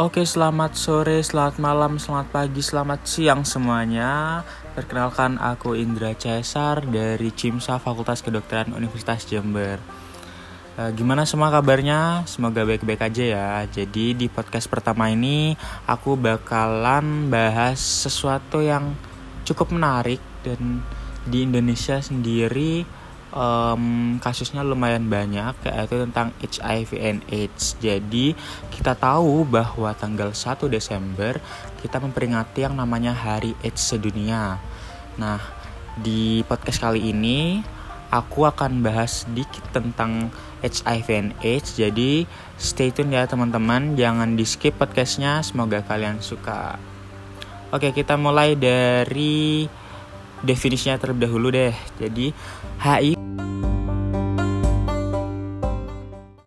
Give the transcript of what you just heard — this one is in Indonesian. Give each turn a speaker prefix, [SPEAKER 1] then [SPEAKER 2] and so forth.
[SPEAKER 1] Oke, selamat sore, selamat malam, selamat pagi, selamat siang semuanya. Perkenalkan aku Indra Cesar dari CIMSA Fakultas Kedokteran Universitas Jember. E, gimana semua kabarnya? Semoga baik-baik aja ya. Jadi di podcast pertama ini aku bakalan bahas sesuatu yang cukup menarik dan di Indonesia sendiri um, kasusnya lumayan banyak yaitu tentang HIV and AIDS. Jadi kita tahu bahwa tanggal 1 Desember kita memperingati yang namanya Hari AIDS sedunia. Nah, di podcast kali ini aku akan bahas sedikit tentang HIV and AIDS. Jadi stay tune ya teman-teman, jangan di skip podcastnya. Semoga kalian suka. Oke, kita mulai dari definisinya terlebih dahulu deh. Jadi HIV